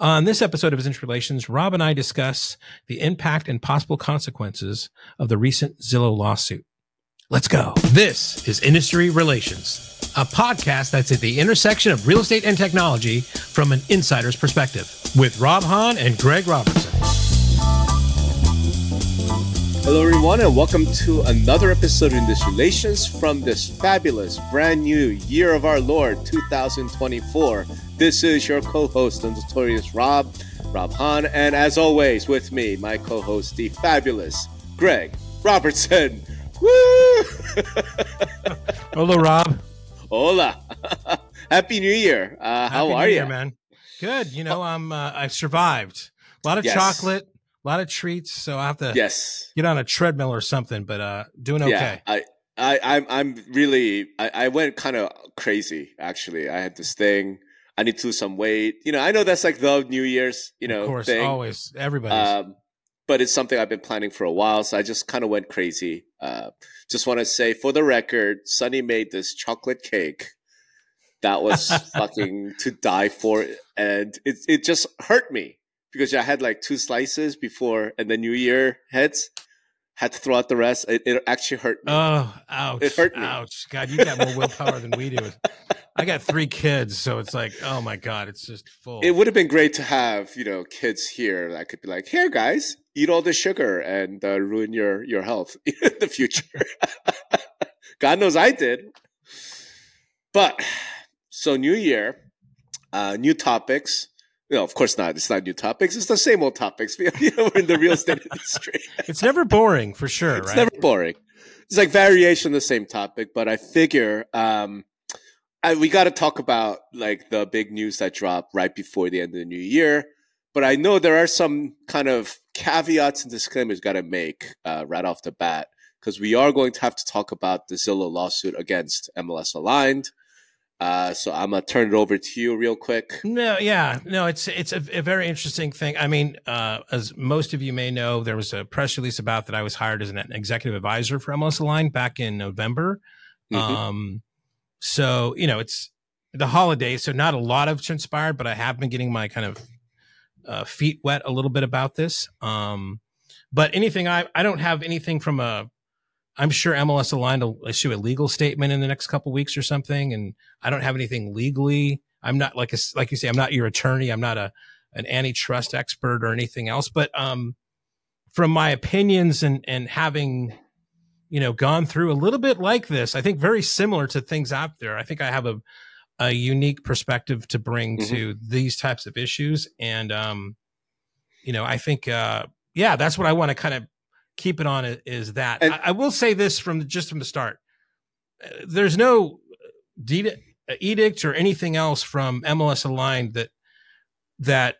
On this episode of Business Relations, Rob and I discuss the impact and possible consequences of the recent Zillow lawsuit. Let's go. This is Industry Relations, a podcast that's at the intersection of real estate and technology from an insider's perspective with Rob Hahn and Greg Robertson. Hello, everyone, and welcome to another episode of Industry Relations from this fabulous, brand new year of our Lord 2024. This is your co host, the notorious Rob, Rob Hahn, and as always, with me, my co host, the fabulous Greg Robertson. Woo! Hello, Rob. Hola. Happy New Year. Uh, how Happy are New you? Year, man? Good. You know, I'm. Uh, I survived. A lot of Yes. chocolate, a lot of treats. So I have to Yes. get on a treadmill or something. But uh, doing okay. Yeah. I, I, I'm, I'm really, I, I went kind of crazy, actually. I had this thing. I need to lose some weight. You know, I know that's like the New Year's, you know, of course, thing. always everybody. Um, but it's something I've been planning for a while, so I just kind of went crazy. Uh, just want to say, for the record, Sunny made this chocolate cake that was fucking to die for, and it it just hurt me because I had like two slices before, and the New Year hits, had to throw out the rest. It, it actually hurt me. oh, ouch! it hurt me. Ouch! God, you got more willpower than we do. I got three kids, so it's like, oh my god, it's just full. it would have been great to have you know kids here that could be like, here guys, eat all the sugar and uh, ruin your your health in the future. God knows I did. But so new year, uh, new topics. No, of course not. It's not new topics. It's the same old topics. you know, we're in the real estate industry. it's never boring for sure, it's right? never boring. It's like variation of the same topic, but I figure um, I, we got to talk about like the big news that dropped right before the end of the new year. But I know there are some kind of caveats and disclaimers got to make uh, right off the bat because we are going to have to talk about the Zillow lawsuit against MLS Aligned. Uh, so I'm gonna turn it over to you real quick. No, yeah, no, it's it's a, a very interesting thing. I mean, uh, as most of you may know, there was a press release about that I was hired as an executive advisor for MLS Aligned back in November. Mhm. Um, so you know, it's the holidays, so not a lot of transpired, but I have been getting my kind of uh, feet wet a little bit about this. Um, but anything I I don't have anything from a I'm sure MLS Aligned will issue a legal statement in the next couple weeks or something, and I don't have anything legally. I'm not like a, like you say, I'm not your attorney. I'm not a an antitrust expert or anything else. But um, from my opinions and and having you know gone through a little bit like this, I think very similar to things out there. I think I have a a unique perspective to bring Mhm. to these types of issues, and um, you know, I think uh, yeah, that's what I want to kind of keep it on is that And- I, I will say this from the, just from the start. Uh, There's no de- edict or anything else from MLS Aligned that that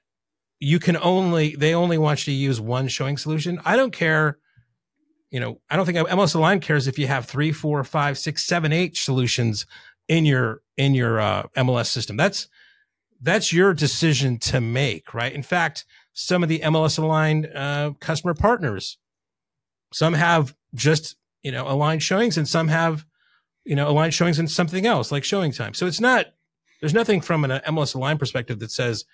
you can only they only want you to use one showing solution. I don't care. You know, I don't think MLS Aligned cares if you have three, four, five, six, seven, eight solutions in your in your uh, MLS system. That's that's your decision to make, right? In fact, some of the MLS aligned uh, customer partners, some have just you know aligned showings, and some have you know aligned showings and something else like showing time. So it's not there's nothing from an MLS aligned perspective that says,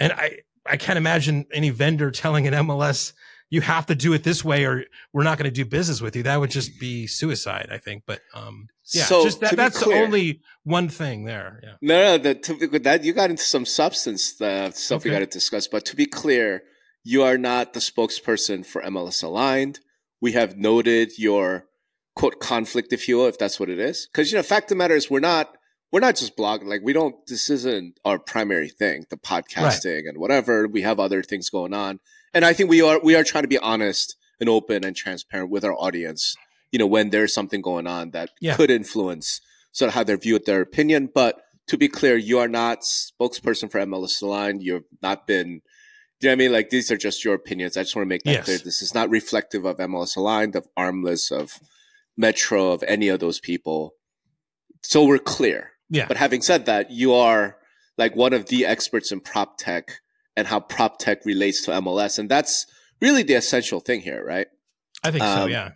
and I I can't imagine any vendor telling an MLS you have to do it this way or we're not going to do business with you. That would just be suicide, I think. But um, yeah, So, just that, that's the clear- only one thing there. Yeah. No, no, the, to, that you got into some substance uh, stuff we got to discuss. But to be clear, you are not the spokesperson for MLS Aligned. We have noted your quote conflict, if you will, if that's what it is. Because you know, fact of the matter is, we're not we're not just blogging. Like we don't. This isn't our primary thing, the podcasting and whatever. We have other things going on, and I think we are we are trying to be honest and open and transparent with our audience. You know, when there's something going on that Yeah. could influence sort of how they view their opinion. But to be clear, you are not spokesperson for MLS Aligned. You've not been. Do you know what I mean? Like these are just your opinions. I just want to make that Yes. clear. This is not reflective of MLS Aligned, of ARMLS, of Metro, of any of those people. So we're clear. Yeah. But having said that, you are like one of the experts in prop tech and how prop tech relates to MLS, and that's really the essential thing here, right? I think so. Um, Yeah.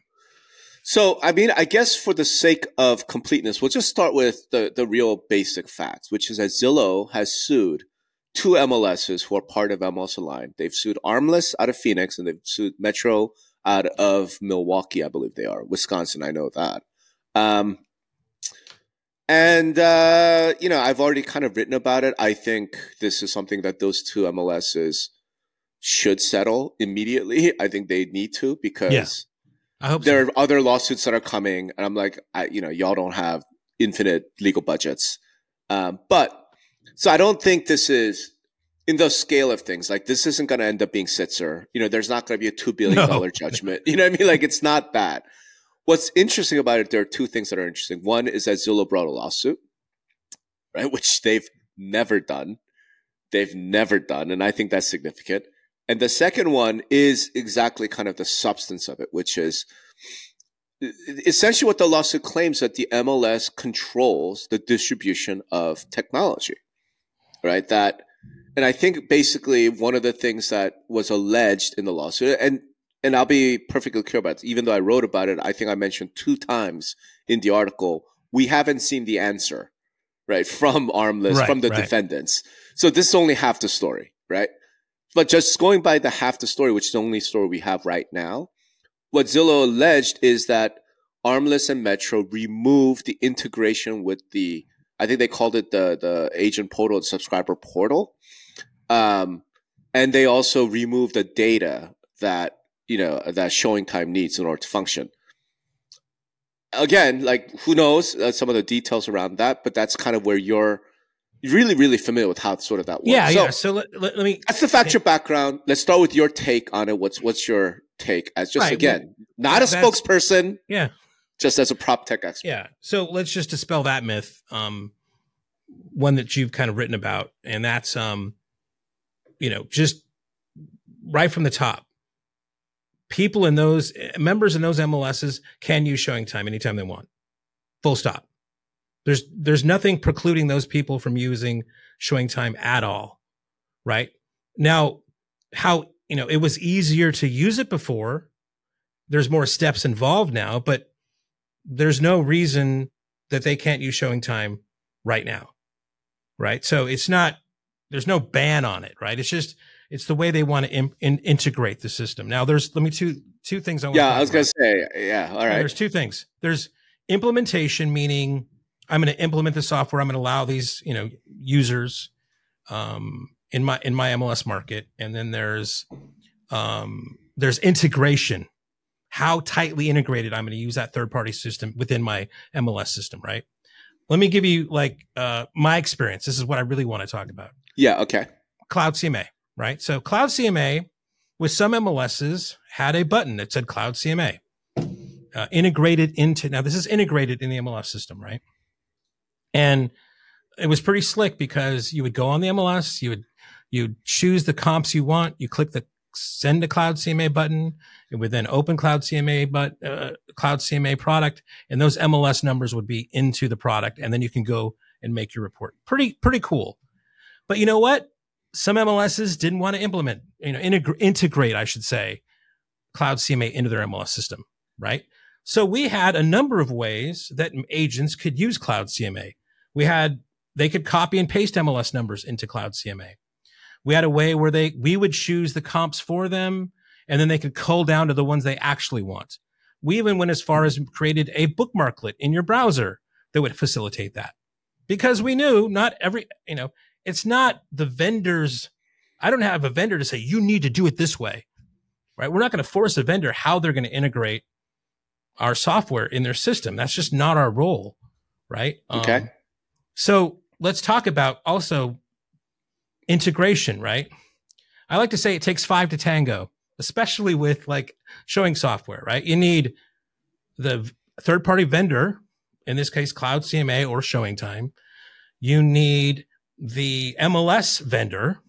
So, I mean, I guess for the sake of completeness, we'll just start with the, the real basic facts, which is that Zillow has sued two MLSs who are part of MLS Align. They've sued ARMLS out of Phoenix and they've sued Metro out of Milwaukee, I believe they are. Wisconsin, I know that. Um, and, uh, you know, I've already kind of written about it. I think this is something that those two MLSs should settle immediately. I think they need to because Yeah. I hope there so. are other lawsuits that are coming. And I'm like, I, you know, y'all don't have infinite legal budgets. Um, but so I don't think this is in the scale of things. Like this isn't going to end up being Sitzer. You know, there's not going to be a two billion dollar No. judgment. You know what I mean? Like it's not that. What's interesting about it? There are two things that are interesting. One is that Zillow brought a lawsuit, right? Which they've never done. They've never done, and I think that's significant. And the second one is exactly kind of the substance of it, which is essentially what the lawsuit claims that the MLS controls the distribution of technology, right? That, and I think basically one of the things that was alleged in the lawsuit, and and I'll be perfectly clear about it, even though I wrote about it, I think I mentioned two times in the article, we haven't seen the answer, right, from ARMLS, Right, from the right. defendants. So this is only half the story, right? But just going by the half the story, which is the only story we have right now, what Zillow alleged is that ARMLS and Metro removed the integration with the, I think they called it the the agent portal, the subscriber portal, um, and they also removed the data that you know that showing time needs in order to function. Again, like who knows uh, some of the details around that, but that's kind of where you're really really familiar with how sort of that works. Yeah, So- yeah. So let, let, let me. that's the factual background. Let's start with your take on it. What's what's your take as just Right, again not a spokesperson, Yeah, just as a prop tech expert. yeah. So let's just dispel that myth. Um, one that you've kind of written about, and that's um, you know, just right from the top. People in those members in those MLSs can use showing time anytime they want. Full stop. There's there's nothing precluding those people from using showing time at all. Right? Now, how you know it was easier to use it before. There's more steps involved now, but there's no reason that they can't use showing time right now. Right? So it's not there's no ban on it, right? It's just it's the way they want to in, in, integrate the system. Now, there's let me two two things. I want Yeah, to I was gonna say, yeah, all right. There's two things. There's implementation, meaning I'm going to implement the software. I'm going to allow these you know users um, in my in my MLS market, and then there's um, there's integration. How tightly integrated I'm going to use that third party system within my MLS system, right? Let me give you like uh, my experience. This is what I really want to talk about. Yeah, okay. Cloud CMA, right? So Cloud CMA with some MLSs had a button that said Cloud CMA uh, integrated into, now this is integrated in the MLS system, right? And it was pretty slick because you would go on the MLS, you would, you'd choose the comps you want, you click the send to Cloud CMA button. It would then open Cloud CMA, but uh, Cloud CMA product, and those MLS numbers would be into the product, and then you can go and make your report. Pretty, pretty cool. But you know what? Some MLSs didn't want to implement, you know, integ- integrate, I should say, Cloud CMA into their MLS system, right? So we had a number of ways that agents could use Cloud CMA. We had they could copy and paste MLS numbers into Cloud CMA. We had a way where they we would choose the comps for them, and then they could cull down to the ones they actually want. We even went as far as created a bookmarklet in your browser that would facilitate that, because we knew not every you know it's not the vendors. I don't have a vendor to say you need to do it this way, right? We're not going to force a vendor how they're going to integrate our software in their system. That's just not our role, right? Okay. Um, so let's talk about also integration, right? I like to say it takes five to tango, especially with like showing software, right? You need the third party vendor, in this case, Cloud CMA or Showing Time. You need the MLS vendor,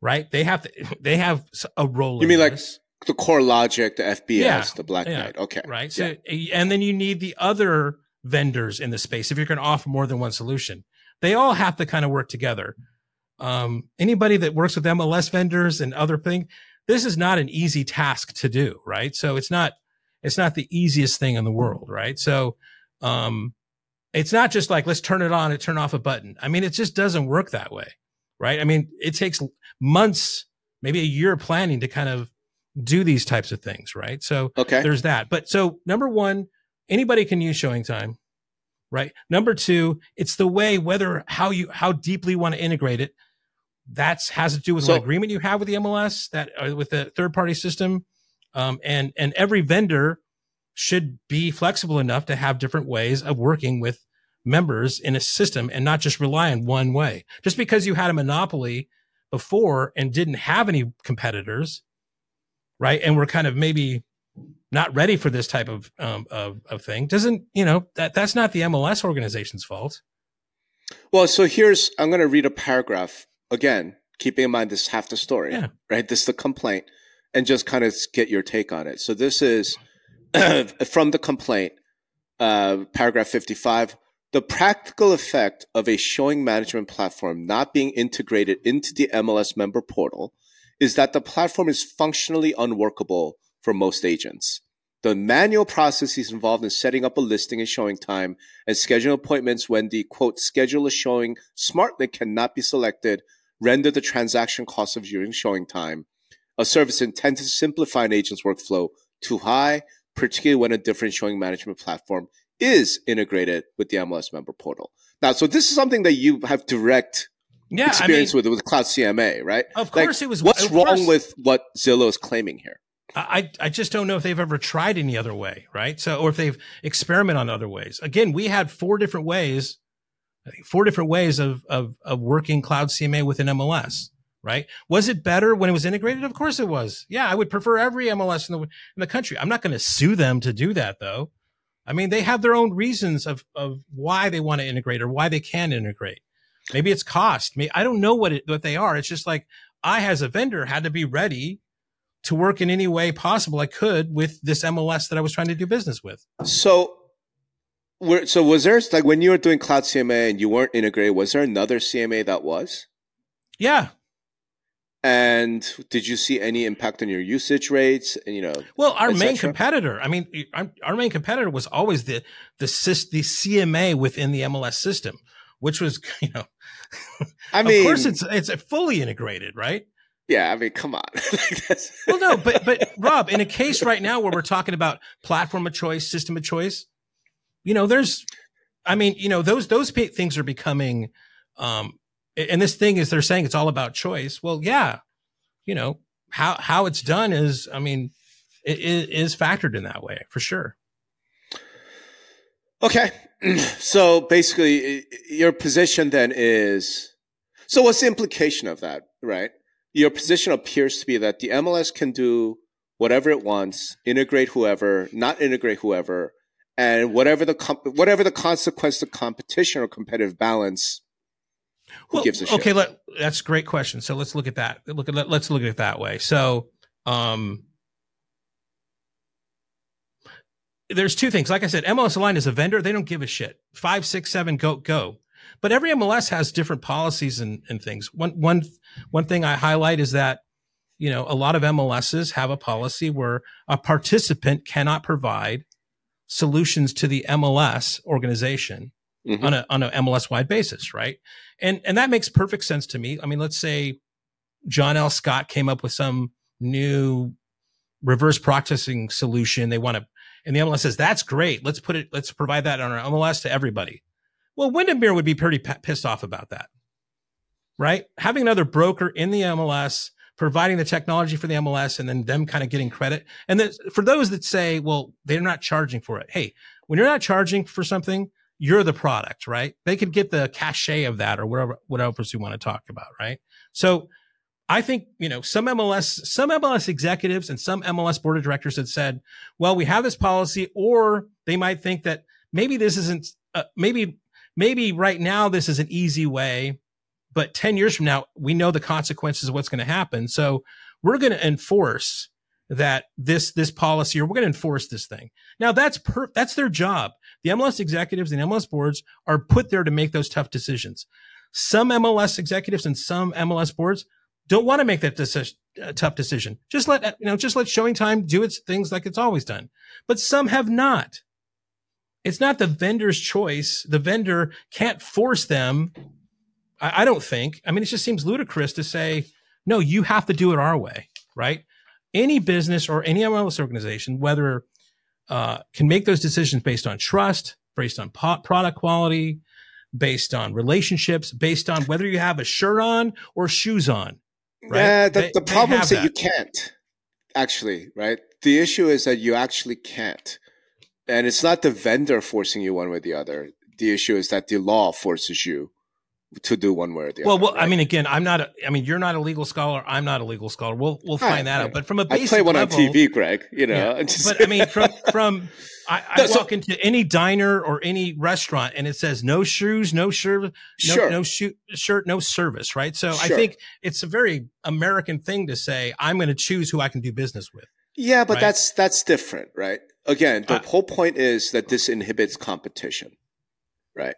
right? They have to, they have a role. You mean like this. the core logic, the FBS, Yeah, the Black yeah, Knight. Okay. right? So, and then you need the other vendors in the space if you're going to offer more than one solution. They all have to kind of work together. Um, anybody that works with MLS vendors and other thing, this is not an easy task to do, right? So it's not it's not the easiest thing in the world, right? So um, it's not just like let's turn it on and turn off a button. I mean, it just doesn't work that way, right? I mean, it takes months, maybe a year of planning to kind of do these types of things, right? So Okay. there's that. But so number one, anybody can use showing time, right? Number two, it's the way whether how you how deeply you want to integrate it. That's has to do with So- what agreement you have with the MLS, that uh, with the third party system, um, and and every vendor should be flexible enough to have different ways of working with members in a system and not just rely on one way. Just because you had a monopoly before and didn't have any competitors, right? And we're kind of maybe not ready for this type of um, of, of thing doesn't you know that that's not the MLS organization's fault. Well, so here's I'm going to read a paragraph again, keeping in mind this is half the story, Yeah. right? This is the complaint, and just kind of get your take on it. So this is from the complaint, uh, paragraph 55. The practical effect of a showing management platform not being integrated into the MLS member portal is that the platform is functionally unworkable for most agents. The manual processes involved in setting up a listing and showing time and scheduling appointments when the quote schedule a showing smartly cannot be selected render the transaction cost of viewing showing time, a service intended to simplify an agent's workflow, too high, particularly when a different showing management platform is integrated with the MLS member portal. Now, so this is something that you have direct Yeah, experience I mean, with with Cloud CMA, right? of Like, course it was. What's wrong course- with what Zillow is claiming here? I, I just don't know if they've ever tried any other way, right? So, or if they've experimented on other ways. Again, we had four different ways, four different ways of, of, of working cloud CMA within MLS, right? Was it better when it was integrated? Of course it was. Yeah. I would prefer every MLS in the, in the country. I'm not going to sue them to do that though. I mean, they have their own reasons of, of why they want to integrate or why they can integrate. Maybe it's cost. Maybe, I don't know what it, what they are. It's just like I, as a vendor, had to be ready to work in any way possible I could with this MLS that I was trying to do business with. So, were, so was there like when you were doing Cloud CMA and you weren't integrated? Was there another CMA that was? Yeah. And did you see any impact on your usage rates? And you know, Well, our main competitor, I mean, our, our main competitor was always the, the, the CMA within the MLS system, which was, you know, I mean, of course it's, it's fully integrated, right? yeah. I mean, come on. Well, no, but, but Rob, in a case right now where we're talking about platform of choice, system of choice, you know, there's, I mean, you know, those, those things are becoming, um, and this thing is they're saying it's all about choice. Well, yeah, you know, how, how it's done is, I mean, it, it is factored in that way for sure. Okay. so basically, your position then is so what's the implication of that, right? Your position appears to be that the MLS can do whatever it wants, integrate whoever, not integrate whoever, and whatever the whatever the consequence of competition or competitive balance, who gives a shit? okay, let, that's a great question. So let's look at that. Look at let's look at it that way. So, um, there's two things. Like I said, MLS Align is a vendor. They don't give a shit. Five, six, seven, go, go. But every MLS has different policies and, and things. One, one, one thing I highlight is that, you know, a lot of MLSs have a policy where a participant cannot provide solutions to the MLS organization Mhm. on a on a MLS wide basis, right? And and that makes perfect sense to me. I mean, let's say John L. Scott came up with some new reverse processing solution. They want to, and the MLS says that's great. Let's put it. Let's provide that on our MLS to everybody. Well, Windermere would be pretty p- pissed off about that, right? Having another broker in the MLS providing the technology for the MLS and then them kind of getting credit. And then for those that say, well, they're not charging for it. Hey, when you're not charging for something, you're the product, right? They could get the cachet of that or whatever, whatever you want to talk about, right? So I think, you know, some MLS, some MLS executives and some MLS board of directors had said, well, we have this policy, or they might think that maybe this isn't, uh, maybe, maybe right now this is an easy way, but 10 years from now, we know the consequences of what's going to happen. So we're going to enforce that this, this policy, or we're going to enforce this thing. Now that's per, that's their job. The MLS executives and MLS boards are put there to make those tough decisions. Some MLS executives and some MLS boards don't want to make that decision, uh, tough decision. Just let, you know, just let showing time do its things like it's always done. But some have not. It's not the vendor's choice. The vendor can't force them. I, I don't think. I mean, it just seems ludicrous to say, no, you have to do it our way, right? Any business or any MLS organization, whether uh, can make those decisions based on trust, based on product quality, based on relationships, based on whether you have a shirt on or shoes on. Right? Yeah, the, the problem is that, that you can't actually, right? The issue is that you actually can't. And it's not the vendor forcing you one way or the other. The issue is that the law forces you to do one way or the well, other. Well, right? I mean, again, I'm not. A, I mean, you're not a legal scholar. I'm not a legal scholar. We'll we'll find right, that right. out. But from a basic I play one level, on TV, Greg. You know, yeah, but I mean, from from I, I no, walk so, into any diner or any restaurant and it says no shoes, no shirt, no sure. no shoe, shirt, no service, right? So sure. I think it's a very American thing to say I'm going to choose who I can do business with. Yeah, but that's that's different, right? Again, the uh, whole point is that this inhibits competition, right?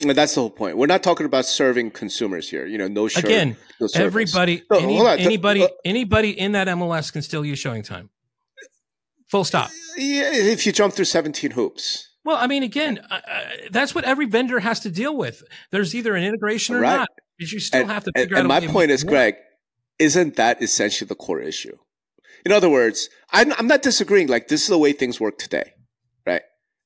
And that's the whole point. We're not talking about serving consumers here. You know, no shirt, again. No everybody, no, any, anybody, uh, anybody in that MLS can still use showing time. Full stop. Yeah, if you jump through 17 hoops. Well, I mean, again, uh, that's what every vendor has to deal with. There's either an integration or right. not. Because you still and, have to figure and, out. And my point is, Greg, isn't that essentially the core issue? In other words, I'm, I'm not disagreeing. Like this is the way things work today?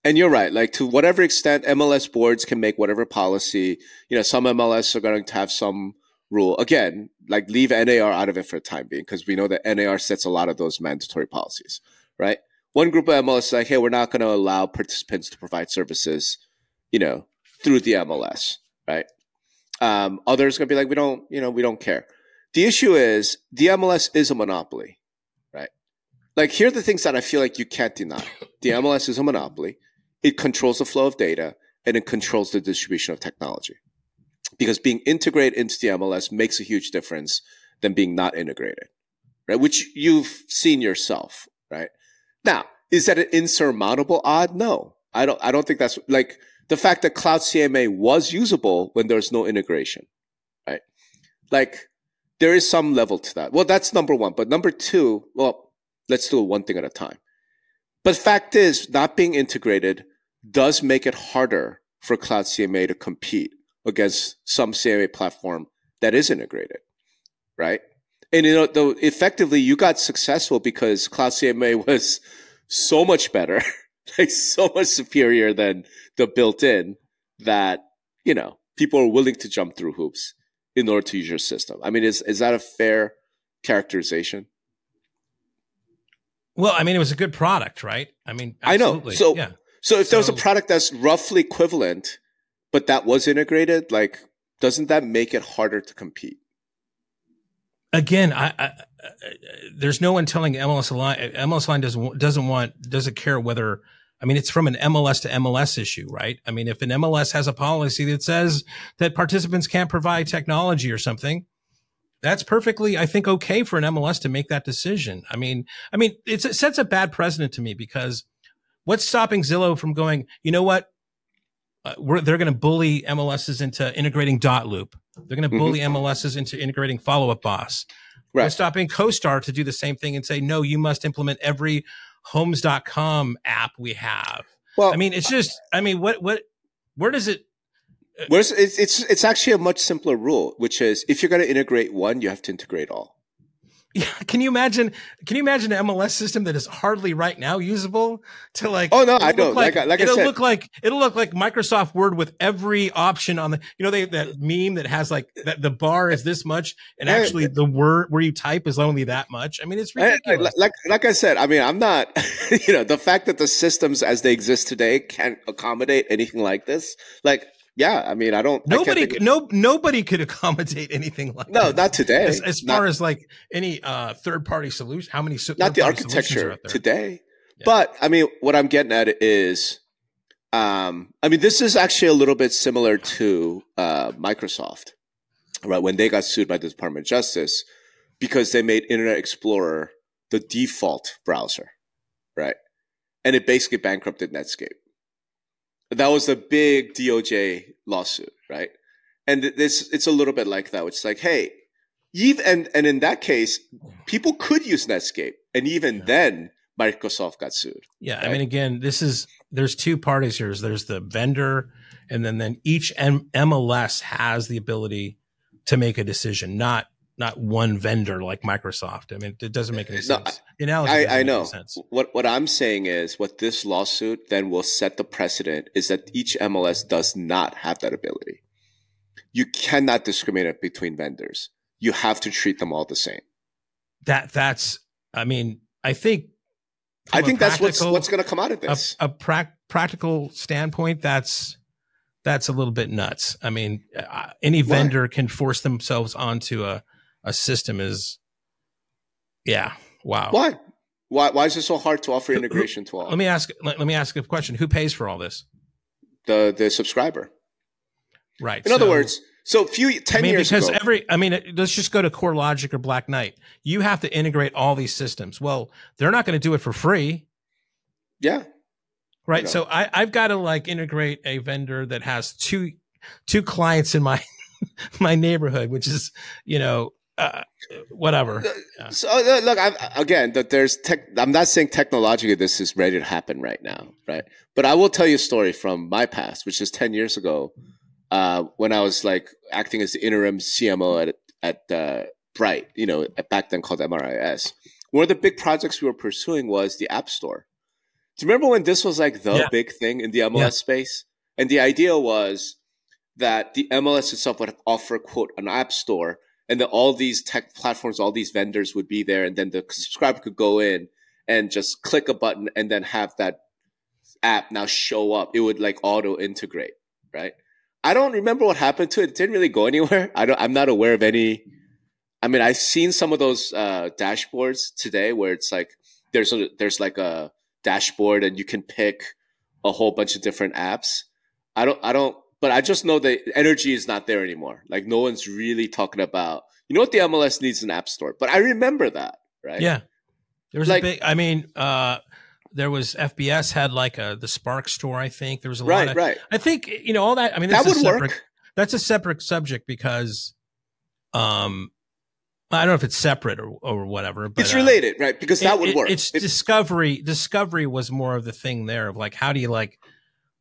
And you're right. Like to whatever extent MLS boards can make whatever policy, you know, some MLS are going to have some rule. Again, like leave NAR out of it for the time being because we know that NAR sets a lot of those mandatory policies right? One group of MLS is like, hey, we're not going to allow participants to provide services, you know, through the MLS, right? Um, others going to be like, we don't, you know, we don't care. The issue is the MLS is a monopoly, right? Like, here are the things that I feel like you can't deny. The MLS is a monopoly. It controls the flow of data and it controls the distribution of technology. Because being integrated into the MLS makes a huge difference than being not integrated, right? Which you've seen yourself, right? Now, is that an insurmountable odd? No, I don't. I don't think that's like the fact that Cloud CMA was usable when there's no integration, right? Like there is some level to that. Well, that's number one. But number two, well, let's do one thing at a time. But fact is, not being integrated does make it harder for Cloud CMA to compete against some CMA platform that is integrated, right? And you know, though effectively you got successful because Cloud CMA was so much better, like so much superior than the built-in that you know people are willing to jump through hoops in order to use your system. I mean, is is that a fair characterization? Well, I mean, it was a good product, right? I mean, absolutely. I know. So, yeah. So if so, there was a product that's roughly equivalent, but that was integrated, like, doesn't that make it harder to compete? again, I, I, there's no one telling MLS line MLS line doesn't doesn't want doesn't care whether I mean it's from an MLS to MLS issue, right? I mean, if an MLS has a policy that says that participants can't provide technology or something, that's perfectly, I think, okay for an MLS to make that decision. I mean, I mean, it sets a bad precedent to me because what's stopping Zillow from going? You know what? Uh, they're going to bully MLSs into integrating dot loop. They're going to bully mm-hmm. MLSs into integrating follow up boss. Right. We're stopping CoStar to do the same thing and say, no, you must implement every homes.com app we have. Well, I mean, it's just, I mean, what, what, where does it, uh, Where's it's, it's it's actually a much simpler rule, which is if you're going to integrate one, you have to integrate all. Yeah, can you imagine? Can you imagine an MLS system that is hardly right now usable to like? Oh no, I know. Like, like, like it'll I said, look like it'll look like Microsoft Word with every option on the. You know, they that meme that has like that the bar is this much, and actually the word where you type is only that much. I mean, it's ridiculous. Like like I said, I mean, I'm not. You know, the fact that the systems as they exist today can't accommodate anything like this, like yeah, I mean, I don't. Nobody, I no, nobody could accommodate anything like no, not today. As, as far as like any uh, third party solution, how many not the architecture today? Yeah. But I mean, what I'm getting at is, um, I mean, this is actually a little bit similar to uh, Microsoft, right? When they got sued by the Department of Justice because they made Internet Explorer the default browser, right? And it basically bankrupted Netscape that was the big DOJ lawsuit, right? And this it's a little bit like that. It's like, hey, even and and in that case, people could use Netscape, and even yeah. then, Microsoft got sued. Yeah, right? I mean, again, this is there's two parties here. There's the vendor and then then each M- MLS has the ability to make a decision, not not one vendor like Microsoft. I mean, it doesn't make any No, sense. Analogy I, I know. What what I'm saying is what this lawsuit then will set the precedent is that each MLS does not have that ability. You cannot discriminate between vendors. You have to treat them all the same. That that's. I mean, I think. I think that's what's what's going to come out of this. a prac practical standpoint. That's that's a little bit nuts. I mean, uh, any Why? vendor can force themselves onto a a system is. Yeah. Wow. Why? Why why is it so hard to offer integration to all? Let me ask. Let, let me ask a question. Who pays for all this? the the subscriber. Right. In other words, so few ten I mean, years because ago, every, I mean, let's just go to Core Logic or Black Knight. You have to integrate all these systems. Well, they're not going to do it for free, yeah, right? know. So I, I've got to like integrate a vendor that has two, two clients in my, my neighborhood, which is, you know, uh, whatever. Yeah. So uh, look, I'm, again, that there's tech. I'm not saying technologically this is ready to happen right now, right? But I will tell you a story from my past, which is ten years ago, uh, when I was like acting as the interim CMO at at uh, Bright, you know, at- back then called MRIS. One of the big projects we were pursuing was the App Store. Do you remember when this was like the Yeah. big thing in the MLS Yeah. space? And the idea was that the MLS itself would offer quote an app store and then all these tech platforms, all these vendors would be there, and then the subscriber could go in and just click a button and then have that app now show up. It would like auto integrate, right? I don't remember what happened to it. It didn't really go anywhere. I don't. I'm not aware of any. I mean, I've seen some of those uh, dashboards today where it's like there's a there's like a dashboard and you can pick a whole bunch of different apps. I don't. I don't. But I just know that energy is not there anymore. Like no one's really talking about. You know what the MLS needs an app store. But I remember that, right? Yeah. There was Like- a big, I mean, uh, there was FBS had like a, the Spark store, I think. There was a lot Right. of, Right. I think, you know, all that, I mean, That would separate, work. that's a separate subject because um I don't know if it's separate or, or whatever, but It's uh, related, right? Because that it- would work. It's If- discovery. Discovery was more of the thing there of like, how do you like?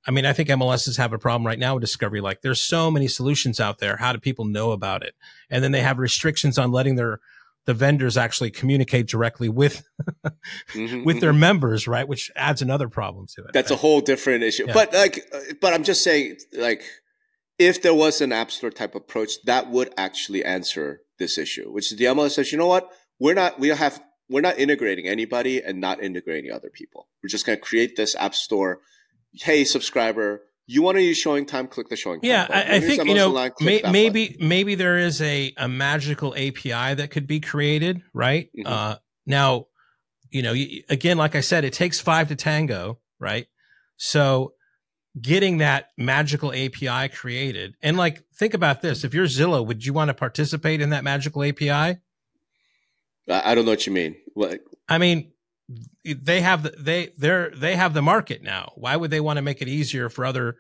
I mean, I think MLSs have a problem right now with discovery. Like, there's so many solutions out there. How do people know about it? And then they have restrictions on letting their the vendors actually communicate directly with Mhm, with their members, right? Which adds another problem to it. That's a whole different issue. Yeah. But like, uh, but I'm just saying, like, if there was an app store type approach, that would actually answer this issue. Which is the MLS says, you know what, we're not, we have, we're not integrating anybody and not integrating other people. We're just going to create this app store. Hey, subscriber, you want to use showing time? Click the showing time. Yeah, button. I, I think you know click may, maybe maybe there is a a magical API that could be created, right? Mhm. Uh, now, you know, again, like I said, it takes five to tango, right? So, getting that magical API created, and like, think about this: if you're Zillow, would you want to participate in that magical API? I I don't know what you mean. What, I mean, they have the, they they're they have the market now. Why would they want to make it easier for other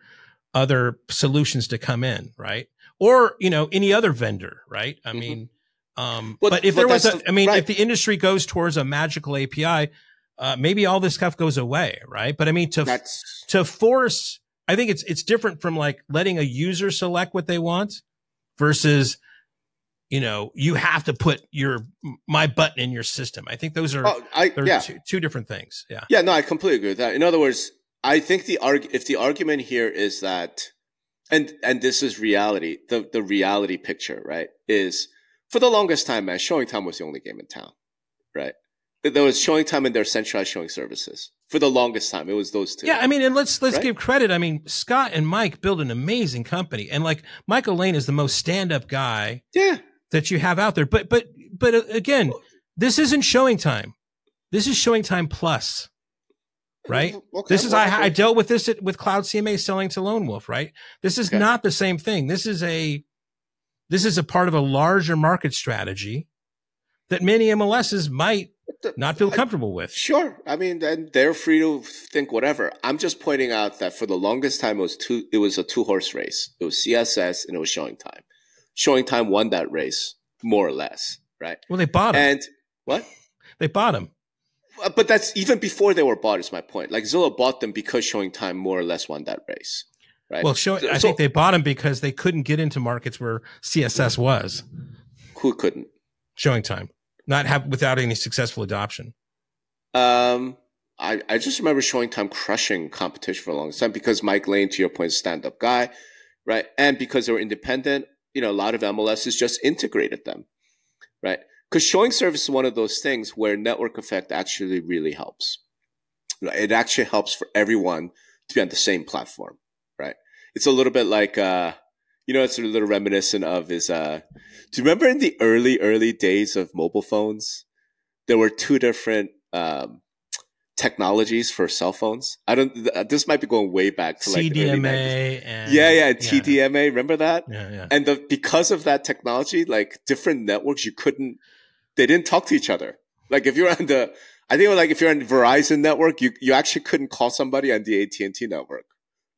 other solutions to come in, right? Or you know any other vendor, right? I Mhm. mean, um, But- but if there was that's a, the- I mean, right. if the industry goes towards a magical API, uh, maybe all this stuff goes away, right? But I mean, to that's to force, I think it's it's different from like letting a user select what they want versus you know you have to put your my button in your system. I think those are oh, I yeah. two, two different things. Yeah. Yeah, no, I completely agree with that. In other words, I think the arg- if the argument here is that, and and this is reality, the the reality picture, right, is for the longest time, man, Showing Time was the only game in town, right? There was Showing Time and their centralized showing services. For the longest time, it was those two. Yeah, I mean, and let's let's Right? give credit. I mean, Scott and Mike build an amazing company, and like Michael Lane is the most stand up guy yeah. That you have out there. But but but uh, again, this isn't showing time. This is showing time plus, right? Okay, This is well, I, I dealt with this at, with Cloud CMA selling to Lone Wolf, right? This is Okay. not the same thing. This is a this is a part of a larger market strategy that many MLSs might not feel comfortable with. Sure. I mean, then they're free to think whatever. I'm just pointing out that for the longest time, it was two. It was a two horse race. It was CSS and it was Showing Time. Showing Time won that race more or less, right? Well, they bought him. And what? they bought him. Uh, But that's even before they were bought. Is my point. Like Zillow bought them because Showing Time more or less won that race. right? Well, show, I So- think they bought them because they couldn't get into markets where CSS was Who couldn't? showing time, not have without any successful adoption. Um, I, I just remember showing time crushing competition for a long time because Mike Lane, to your point, is a stand up guy, right? And because they were independent, you know, a lot of MLSs just integrated them, right? Because showing service is one of those things where network effect actually really helps. It actually helps for everyone to be on the same platform, right? It's a little bit like, uh, you know, it's a little reminiscent of is, uh, do you remember in the early, early days of mobile phones, there were two different, um, technologies for cell phones. I don't, th- uh, this might be going way back to like the early 90s. CDMA and Yeah, yeah, TDMA. Remember that? Yeah, yeah. And the, because of that technology, like different networks, you couldn't, they didn't talk to each other. Like if you're on the, I think like if you're on Verizon network, you, you actually couldn't call somebody on the AT&T network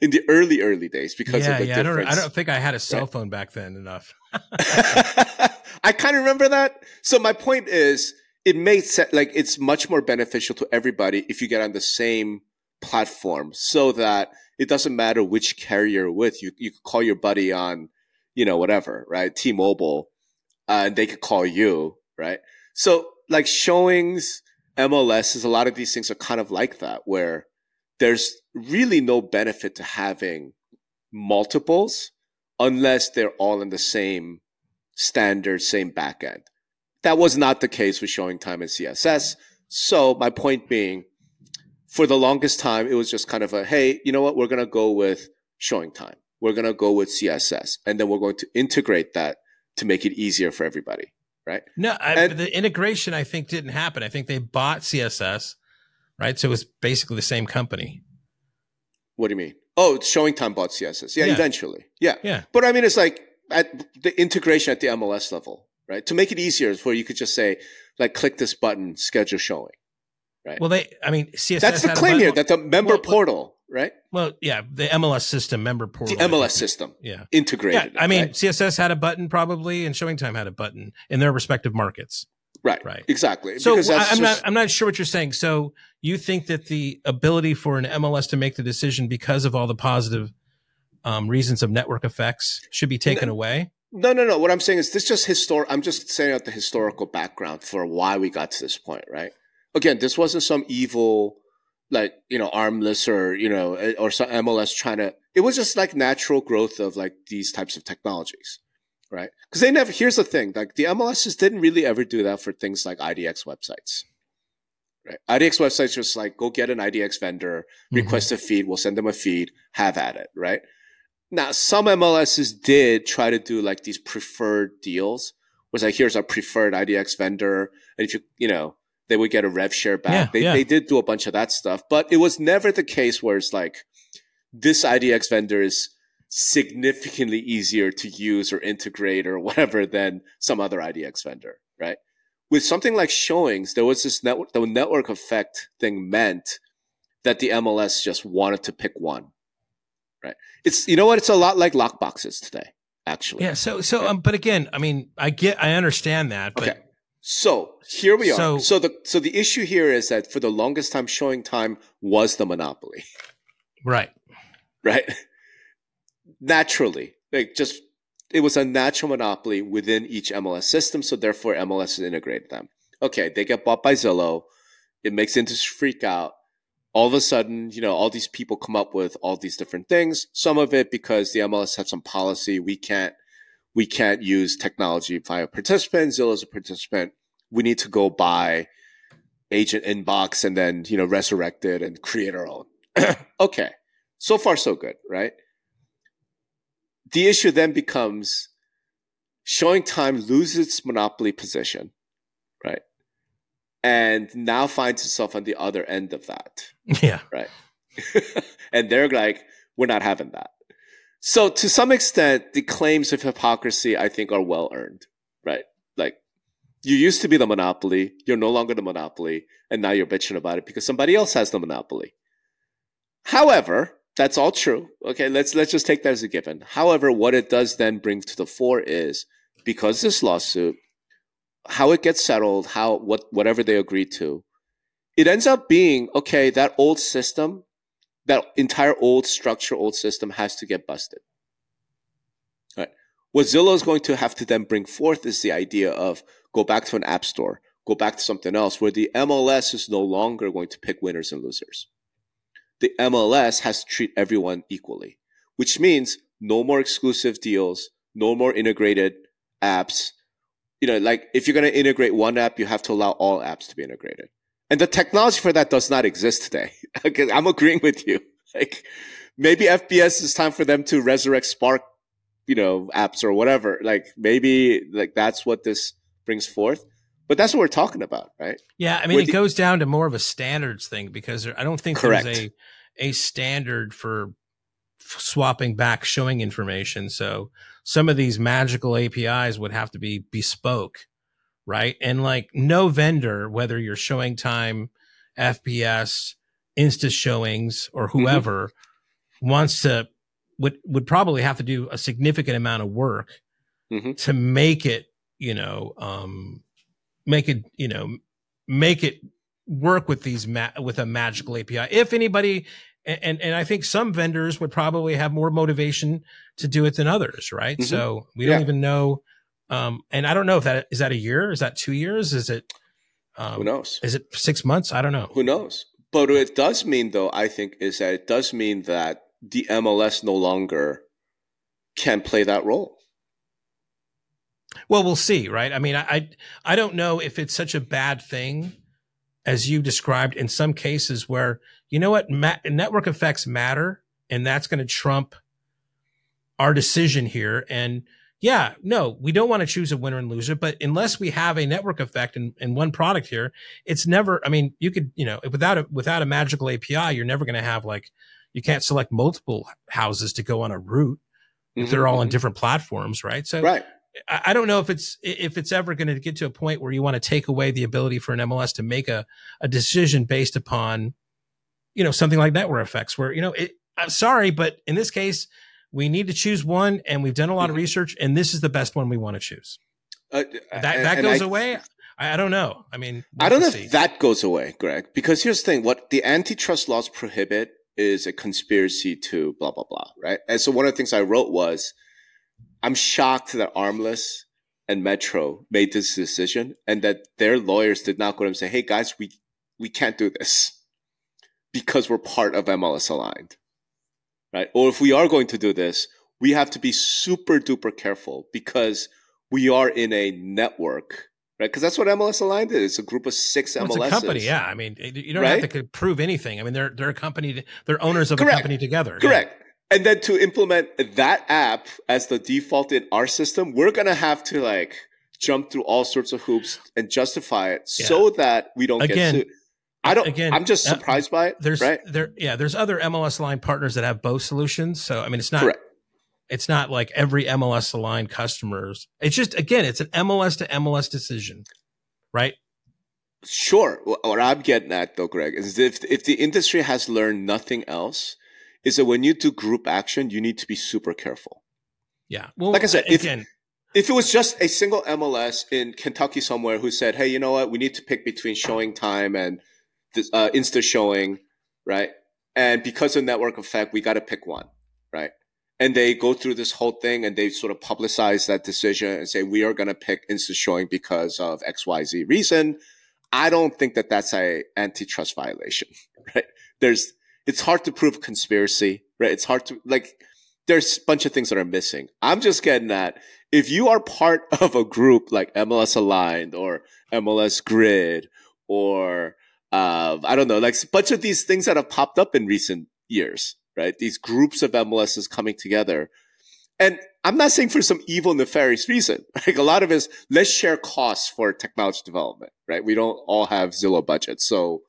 in the early, early days because yeah, of the yeah. I don't, difference. I don't think I had a cell Right. phone back then enough. I kind of remember that. So my point is, it makes sense. Like it's much more beneficial to everybody if you get on the same platform, so that it doesn't matter which carrier with. You you could call your buddy on, you know, whatever, right? T-Mobile, uh, and they could call you, right? So like showings, MLS, a lot of these things are kind of like that, where there's really no benefit to having multiples unless they're all in the same standard, same backend. That was not the case with showing time in CSS. So my point being, for the longest time, it was just kind of a, hey, you know what? We're going to go with showing time. We're going to go with CSS. And then we're going to integrate that to make it easier for everybody. Right. No, I, And- the integration I think didn't happen. I think they bought CSS, right? So it was basically the same company. What do you mean? Oh, it's showing time bought CSS. Yeah, Yeah. eventually. Yeah. Yeah. But I mean, it's like at the integration at the MLS level, right? To make it easier, where you could just say, like, click this button, schedule showing. Right? Well, they, I mean, CSS. That's the claim here, that the member well, portal, right? Well, yeah, the MLS system member portal. The MLS system Yeah. Yeah. integrated. I mean, right? CSS had a button probably, and Showing Time had a button in their respective markets. right, right. exactly. So because I'm just, not. I'm not sure what you're saying. So you think that the ability for an MLS to make the decision because of all the positive um, reasons of network effects should be taken No. away? No, no, no. What I'm saying is this just historic. I'm just saying out the historical background for why we got to this point, right? Again, this wasn't some evil, like you know, ARMLS or you know, eh, or some MLS trying to. It was just like natural growth of like these types of technologies, right? Because they never. Here's the thing: like the MLSs didn't really ever do that for things like IDX websites. Right. IDX websites just like go get an IDX vendor, Mm-hmm. request a feed, we'll send them a feed, have at it, right? Now, some MLSs did try to do like these preferred deals, was like, here's our preferred IDX vendor. And if you, you know, they would get a rev share back. Yeah, they, yeah. they did do a bunch of that stuff, but it was never the case where it's like, this IDX vendor is significantly easier to use or integrate or whatever than some other IDX vendor, right? With something like showings, there was this network, the network effect thing meant that the MLS just wanted to pick one, right? It's, you know what? It's a lot like lockboxes today, actually. Yeah. So so um, but again, I mean, I get, I understand that, but Okay. So here we are. So- So, the so the issue here is that for the longest time, showing time was the monopoly, right. right? Naturally, like just it was a natural monopoly within each MLS system. So therefore, MLS integrated them. Okay, they get bought by Zillow. It makes industry freak out. All of a sudden, you know, all these people come up with all these different things. Some of it because the MLS had some policy. We can't, we can't use technology via participant. Zillow's a participant. We need to go buy agent inbox and then, you know, resurrect it and create our own. okay. So far, so good, right? The issue then becomes showing time loses its monopoly position, right? And now finds itself on the other end of that Yeah. Right. and they're like, we're not having that. So to some extent, the claims of hypocrisy, I think, are well earned, right? Like you used to be the monopoly, you're no longer the monopoly, and now you're bitching about it because somebody else has the monopoly. However, that's all true. Okay, let's let's just take that as a given. However, what it does then bring to the fore is because this lawsuit, how it gets settled, how what whatever they agree to, it ends up being okay. That old system that entire old structure, old system has to get busted. Right. What Zillow is going to have to then bring forth is the idea of go back to an app store, go back to something else where the MLS is no longer going to pick winners and losers. The MLS has to treat everyone equally, which means no more exclusive deals, no more integrated apps. You know, like if you're going to integrate one app, you have to allow all apps to be integrated. And the technology for that does not exist today. I'm agreeing with you. Like maybe FBS is time for them to resurrect Spark, you know, apps or whatever. Like maybe like that's what this brings forth. But that's what we're talking about, right? Yeah, I mean, Where it the, goes down to more of a standards thing because I don't think correct. there's a a standard for swapping back showing information. So some of these magical APIs would have to be bespoke right? And like no vendor, whether you're showing time, FBS, Insta showings, or mm-hmm. whoever mm-hmm. wants to would would probably have to do a significant amount of work mm-hmm. to make it, you know, um, make it, you know, make it work with these ma- with a magical API. If anybody and and I think some vendors would probably have more motivation to do it than others, right? Mm-hmm. So we don't even know um, and I don't know if that is that a year, is that two years, is it? Um, Who knows? Is it six months? I don't know. Who knows? But what it does mean, though, I think, is that it does mean that the MLS no longer can play that role. Well, we'll see, right? I mean, I, I, I don't know if it's such a bad thing as you described in some cases where you know what Ma- network effects matter, and that's going to trump our decision here. And yeah, no, we don't want to choose a winner and loser, but unless we have a network effect in, in one product here, it's never, I mean, you could, you know, without a, without a magical API, you're never going to have like, you can't select multiple houses to go on a route if mm-hmm, they're all mm-hmm. on different platforms, right? So right. I, I don't know if it's, if it's ever going to get to a point where you want to take away the ability for an MLS to make a, a decision based upon, you know, something like network effects where, you know, it, I'm sorry, but in this case, we need to choose one and we've done a lot of research and this is the best one we want to choose. Uh, that that goes I, away? I, I, don't know. I mean i don't know see. if that goes away greg because here's the thing what the antitrust laws prohibit is a conspiracy to blah blah blah right? And so one of the things i wrote was i'm shocked that ARMLS and metro made this decision and that their lawyers did not go to them and say hey guys we we can't do this because we're part of mls aligned right? Or if we are going to do this, we have to be super duper careful because we are in a network, right? Because that's what MLS Aligned is. It's a group of six well, MLSs. It's a company, yeah. I mean, you don't right? have to prove anything. I mean, they're they're a company, they're owners of Correct. a company together. Correct. Yeah. And then to implement that app as the default in our system, we're gonna have to like jump through all sorts of hoops and justify it yeah. so that we don't Again, get sued. I don't. Again, I'm just uh, surprised by it. There's right? there, yeah. There's other MLS aligned partners that have both solutions. So I mean, it's not. Correct. It's not like every MLS aligned customers. It's just again, it's an MLS to MLS decision, right? Sure. What I'm getting at though, Greg, is if if the industry has learned nothing else, is that when you do group action, you need to be super careful. Yeah. Well, like I said, again. If, if it was just a single MLS in Kentucky somewhere who said, "Hey, you know what? We need to pick between ShowingTime and this, uh, InstaShowing, right? And because of network effect, we got to pick one, right? And they go through this whole thing and they sort of publicize that decision and say, we are going to pick InstaShowing because of XYZ reason. I don't think that that's a antitrust violation, right? There's, it's hard to prove conspiracy, right? It's hard to, like, there's a bunch of things that are missing. I'm just getting that if you are part of a group like MLS Aligned or MLS Grid or uh, I don't know, like a bunch of these things that have popped up in recent years, right? These groups of MLSs coming together. And I'm not saying for some evil, nefarious reason. Like a lot of it is let's share costs for technology development, right? We don't all have Zillow budgets. So,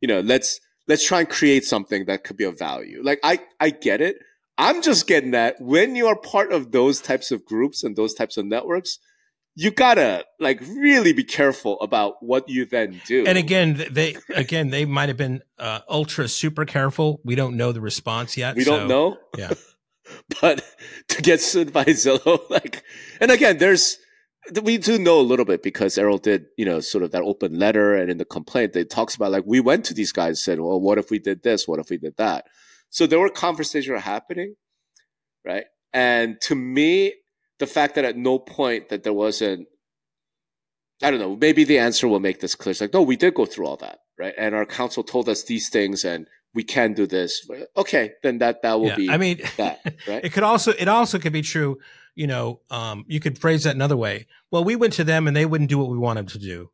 you know, let's, let's try and create something that could be of value. Like I, I get it. I'm just getting that when you are part of those types of groups and those types of networks, you gotta like really be careful about what you then do. And again, they again they might have been uh, ultra super careful. We don't know the response yet. We so, don't know. Yeah, but to get sued by Zillow, like, and again, there's we do know a little bit because Errol did, you know, sort of that open letter, and in the complaint, it talks about like we went to these guys and said, well, what if we did this? What if we did that? So there were conversations happening, right? And to me, the fact that at no point that there wasn't, I don't know, maybe the answer will make this clear. It's like, no, we did go through all that, right? And our counsel told us these things and we can do this. Okay, then that that will yeah, be I mean that, right? it could also it also could be true, you know, um, you could phrase that another way. Well, we went to them and they wouldn't do what we wanted to do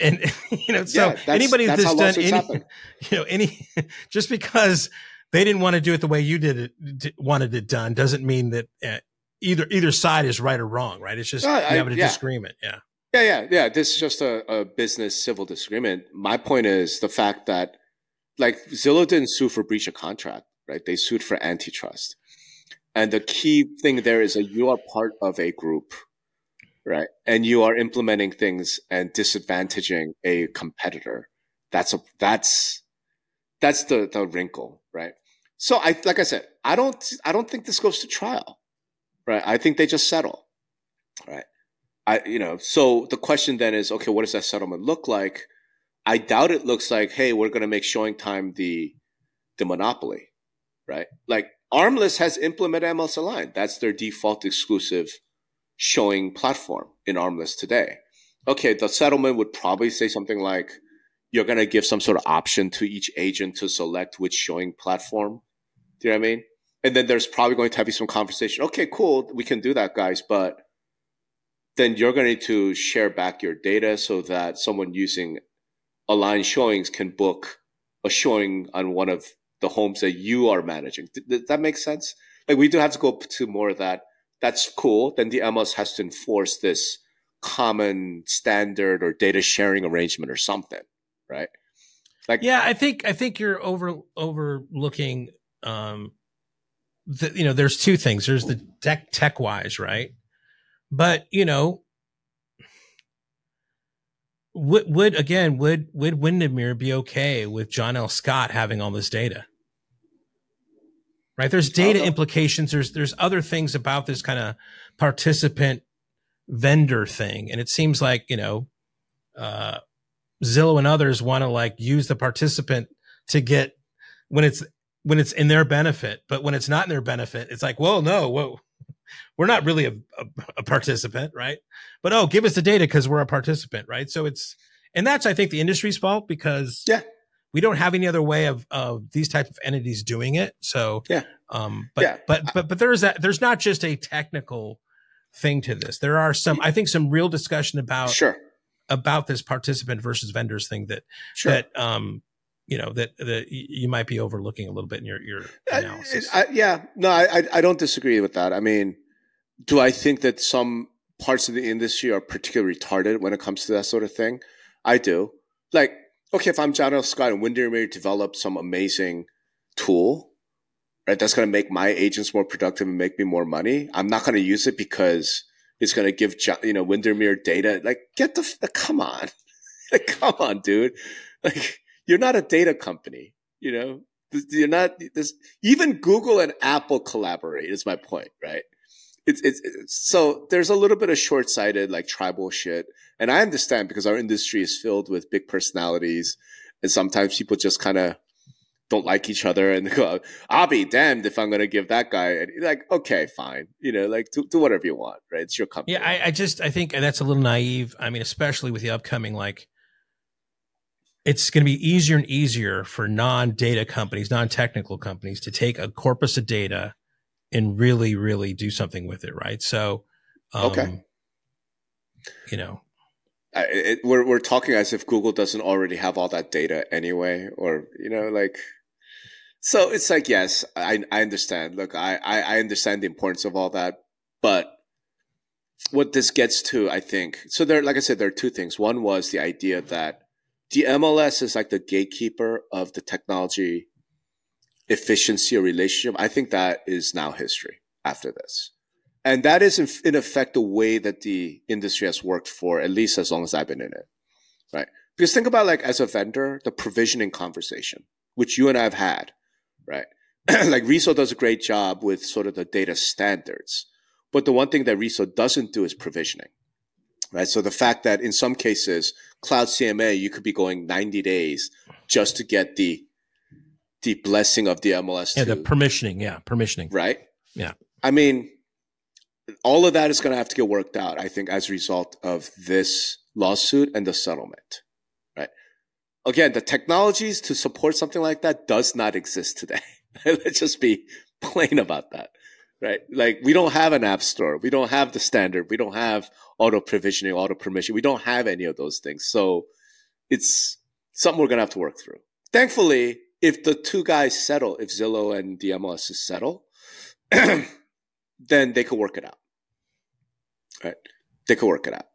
and you know so yeah, anybody that's, that's done any happen. you know any just because they didn't want to do it the way you did it wanted it done doesn't mean that uh, either either side is right or wrong right it's just uh, having a yeah. disagreement yeah yeah yeah yeah this is just a, a business civil disagreement my point is the fact that like zillow didn't sue for breach of contract right they sued for antitrust and the key thing there is that you are part of a group right? And you are implementing things and disadvantaging a competitor. That's a that's that's the the wrinkle, right? So I like I said, I don't I don't think this goes to trial, right? I think they just settle, right? I you know so the question then is okay, what does that settlement look like? I doubt it looks like hey, we're going to make ShowingTime the the monopoly, right? Like ARMLS has implemented MLS Align. That's their default exclusive showing platform in ARMLS today. Okay, the settlement would probably say something like, you're going to give some sort of option to each agent to select which showing platform. Do you know what I mean? And then there's probably going to have some conversation. Okay, cool. We can do that, guys. But then you're going to share back your data so that someone using Aligned Showings can book a showing on one of the homes that you are managing. Does that make sense? Like we do have to go to more of that that's cool. Then the MLS has to enforce this common standard or data sharing arrangement or something, right? Like, yeah, I think I think you're over overlooking. Um, the, you know, there's two things. There's the tech tech wise, right? But you know, would would again would would Windermere be okay with John L. Scott having all this data? right? There's data implications. There's there's other things about this kind of participant vendor thing, and it seems like you know, uh, Zillow and others want to like use the participant to get when it's when it's in their benefit, but when it's not in their benefit, it's like, well, no, whoa, we're not really a, a, a participant, right? But oh, give us the data because we're a participant, right? So it's and that's I think the industry's fault because yeah we don't have any other way of of these type of entities doing it. So yeah, um, but yeah. but but but there's that. There's not just a technical thing to this. There are some, I think, some real discussion about sure about this participant versus vendors thing that sure. that um you know that that you might be overlooking a little bit in your your uh, analysis. I, I, yeah, no, I I don't disagree with that. I mean, do I think that some parts of the industry are particularly retarded when it comes to that sort of thing? I do. Like okay, if I'm John L. Scott and Windermere develop some amazing tool, right, that's going to make my agents more productive and make me more money, I'm not going to use it because it's going to give, you know, Windermere data. Like, get the, come on. like, come on, dude. Like, you're not a data company, you know? You're not, this, even Google and Apple collaborate is my point, right? it's, it's, it's so there's a little bit of short-sighted like tribal shit. And i understand because our industry is filled with big personalities. And sometimes people just kind of don't like each other and go i'll be damned if i'm going to give that guy and like okay fine. You know like do, do whatever you want right? It's your company. Yeah I, I just i think that's a little naive. I mean especially with the upcoming like it's going to be easier and easier for non-data companies non-technical companies to take a corpus of data and really, really do something with it, right? So, um, okay, you know, I, it, we're we're talking as if Google doesn't already have all that data anyway, or you know, like. So it's like yes, I I understand. Look, I, I I understand the importance of all that, but what this gets to, I think, so there, like I said, there are two things. One was the idea that the MLS is like the gatekeeper of the technology efficiency or relationship, I think that is now history after this. And that is in, in effect the way that the industry has worked for at least as long as I've been in it. Right. Because think about like as a vendor, the provisioning conversation, which you and I have had, right? like RESO does a great job with sort of the data standards. But the one thing that RESO doesn't do is provisioning. Right. So the fact that in some cases, cloud CMA, you could be going 90 days just to get the the blessing of the MLS. Yeah, the permissioning. Yeah, permissioning. Right. Yeah. I mean, all of that is going to have to get worked out. I think as a result of this lawsuit and the settlement. Right. Again, the technologies to support something like that does not exist today. Let's just be plain about that. Right. Like we don't have an app store. We don't have the standard. We don't have auto provisioning, auto permission. We don't have any of those things. So it's something we're going to have to work through. Thankfully, if the two guys settle, if Zillow and the MLS settle, then they could work it out. Right? They could work it out.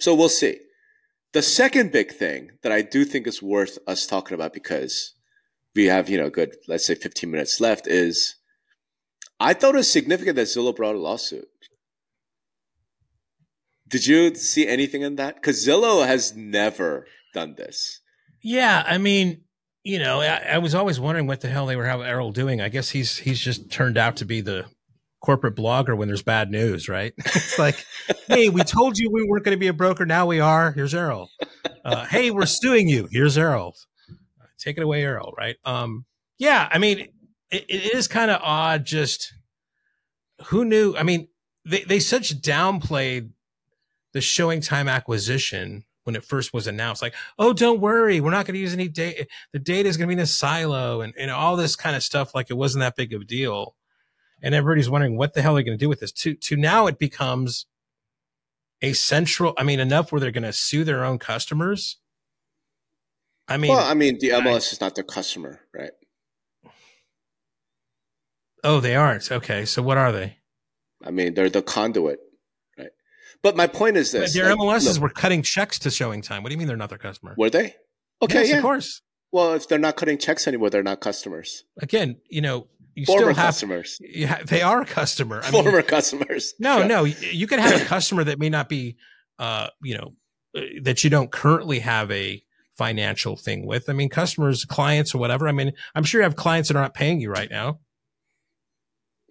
So we'll see. The second big thing that I do think is worth us talking about because we have, you know, good, let's say 15 minutes left is I thought it was significant that Zillow brought a lawsuit. Did you see anything in that? Because Zillow has never done this. Yeah, I mean, you know, I, I, was always wondering what the hell they were having Errol doing. I guess he's he's just turned out to be the corporate blogger when there's bad news, right? it's like, hey, we told you we weren't going to be a broker. Now we are. Here's Errol. Uh, hey, we're suing you. Here's Errol. Take it away, Errol. Right? Um, yeah. I mean, it, it is kind of odd. Just who knew? I mean, they they such downplayed the ShowingTime acquisition when it first was announced like oh don't worry we're not going to use any data the data is going to be in a silo and, and all this kind of stuff like it wasn't that big of a deal and everybody's wondering what the hell are they going to do with this to to now it becomes a central i mean enough where they're going to sue their own customers i mean well i mean the mls I, is not their customer right oh they aren't okay so what are they i mean they're the conduit right? but my point is this: their like, MLSs look, were cutting checks to ShowingTime. What do you mean they're not their customer? Were they? Okay, yes, yeah, of course. Well, if they're not cutting checks anymore, they're not customers. Again, you know, you former still have, customers. Yeah, they are a customer. I former mean, customers. No, no, you can have a customer that may not be, uh, you know, uh, that you don't currently have a financial thing with. I mean, customers, clients, or whatever. I mean, I'm sure you have clients that are not paying you right now.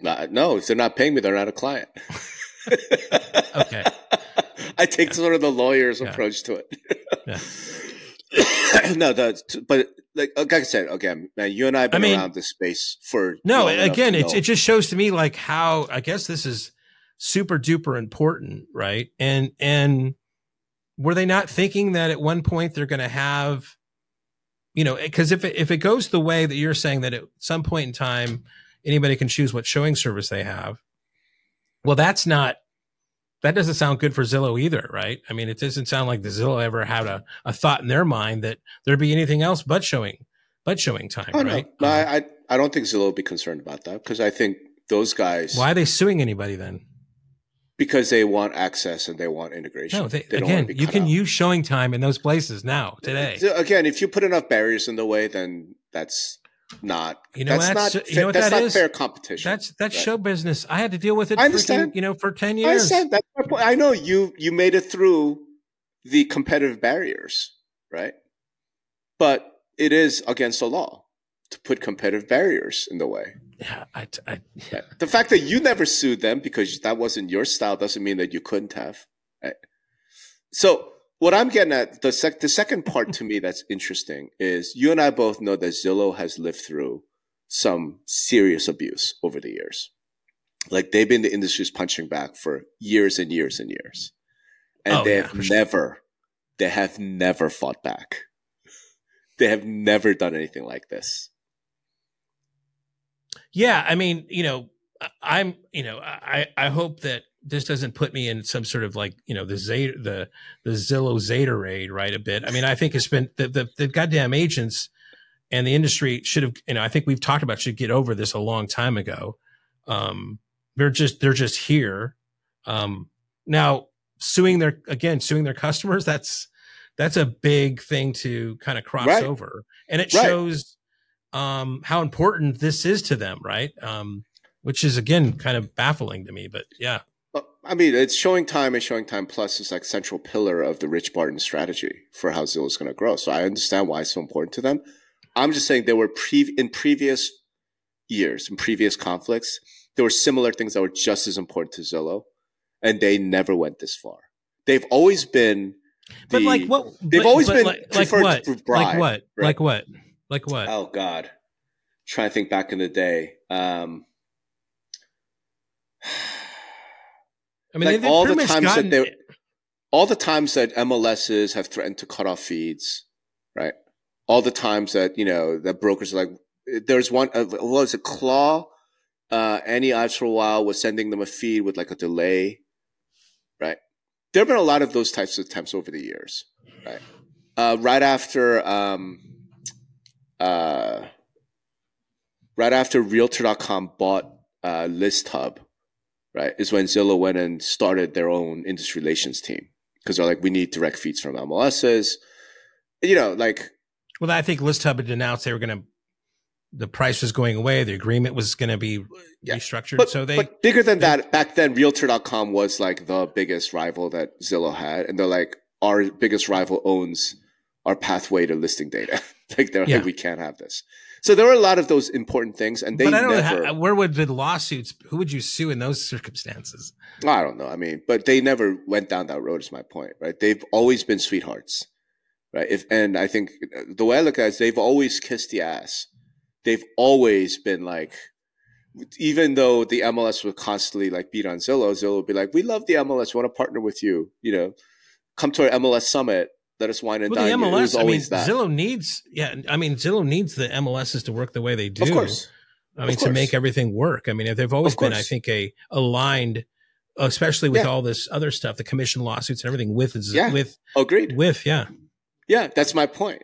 No, if they're not paying me, they're not a client. okay. I take yeah. sort of the lawyer's yeah. approach to it. yeah. no, the, but like, like I said, again, man, you and I have been I mean, around this space for no. Again, it it just shows to me like how I guess this is super duper important, right? And and were they not thinking that at one point they're going to have, you know, because if it, if it goes the way that you're saying that at some point in time anybody can choose what showing service they have, well, that's not that doesn't sound good for Zillow either, right? I mean, it doesn't sound like the Zillow ever had a, a thought in their mind that there'd be anything else but showing, but ShowingTime, oh, right? No, um, I, I don't think Zillow would be concerned about that because I think those guys. Why are they suing anybody then? Because they want access and they want integration. No, they, they again, you can out. use ShowingTime in those places now today. Again, if you put enough barriers in the way, then that's not you know that's not you know what that's that not is? fair competition. That's that's right? show business. I had to deal with it. I understand. Freaking, you know, for ten years. I. That's my point. I know you you made it through the competitive barriers, right? But it is against the law to put competitive barriers in the way. Yeah, I, I yeah. the fact that you never sued them because that wasn't your style doesn't mean that you couldn't have. Right? So what I'm getting at the sec- the second part to me that's interesting is you and I both know that Zillow has lived through some serious abuse over the years. Like they've been the industry's punching back for years and years and years, and oh, they yeah, have never, sure. they have never fought back. They have never done anything like this. Yeah, I mean, you know, I'm, you know, I I hope that this doesn't put me in some sort of like you know the Zeta, the the Zillow Zeta raid right a bit. I mean, I think it's been the, the the goddamn agents and the industry should have you know I think we've talked about should get over this a long time ago. Um, they're just they're just here. Um, now suing their again suing their customers that's that's a big thing to kind of cross right. over, and it right. shows um, how important this is to them, right? Um, which is again kind of baffling to me, but yeah. I mean, it's ShowingTime and ShowingTime plus is like central pillar of the Rich Barton strategy for how Zillow is going to grow. So I understand why it's so important to them. I'm just saying there were pre- in previous years, in previous conflicts, there were similar things that were just as important to Zillow, and they never went this far. They've always been. The, but like what? They've but, always but been like, like what? Bribe, like what? Right? Like what? Like what? Oh God. trying to think back in the day. Um, I mean, like all the times gotten- that they all the times that MLSs have threatened to cut off feeds, right? All the times that you know that brokers are like, there's one. Uh, what was it? Claw. Uh, Any odds for a while was sending them a feed with like a delay, right? There have been a lot of those types of attempts over the years, right? Uh, right after, um, uh, right after Realtor.com bought uh, ListHub, right, is when Zillow went and started their own industry relations team because they're like, we need direct feeds from MLSs. You know, like, Well, I think ListHub had announced they were going to, the price was going away. The agreement was going to be Yeah. restructured. but, so they, but bigger than they- that, back then, Realtor.com was like the biggest rival that Zillow had. And they're like, our biggest rival owns our pathway to listing data. like, they're Yeah. like, we can't have this. So there were a lot of those important things. And they but I don't never, know, how, where would the lawsuits, who would you sue in those circumstances? I don't know. I mean, but they never went down that road. Is my point, right? They've always been sweethearts, right? If and I think uh, the way I look at it is they've always kissed the ass. They've always been like, even though the MLS would constantly like beat on Zillow, Zillow would be like, "We love the MLS. We want to partner with you. You know, come to our MLS summit. Let us wine and Well, the dine." you." It was MLS, I mean, that. Zillow needs, yeah, I mean, Zillow needs the MLSs to work the way they do. of course, I mean, to make everything work. I mean, they've always been, I think, a aligned, especially with Yeah. all this other stuff, the commission lawsuits and everything with, Yeah. with, agreed. with, yeah. Yeah, that's my point,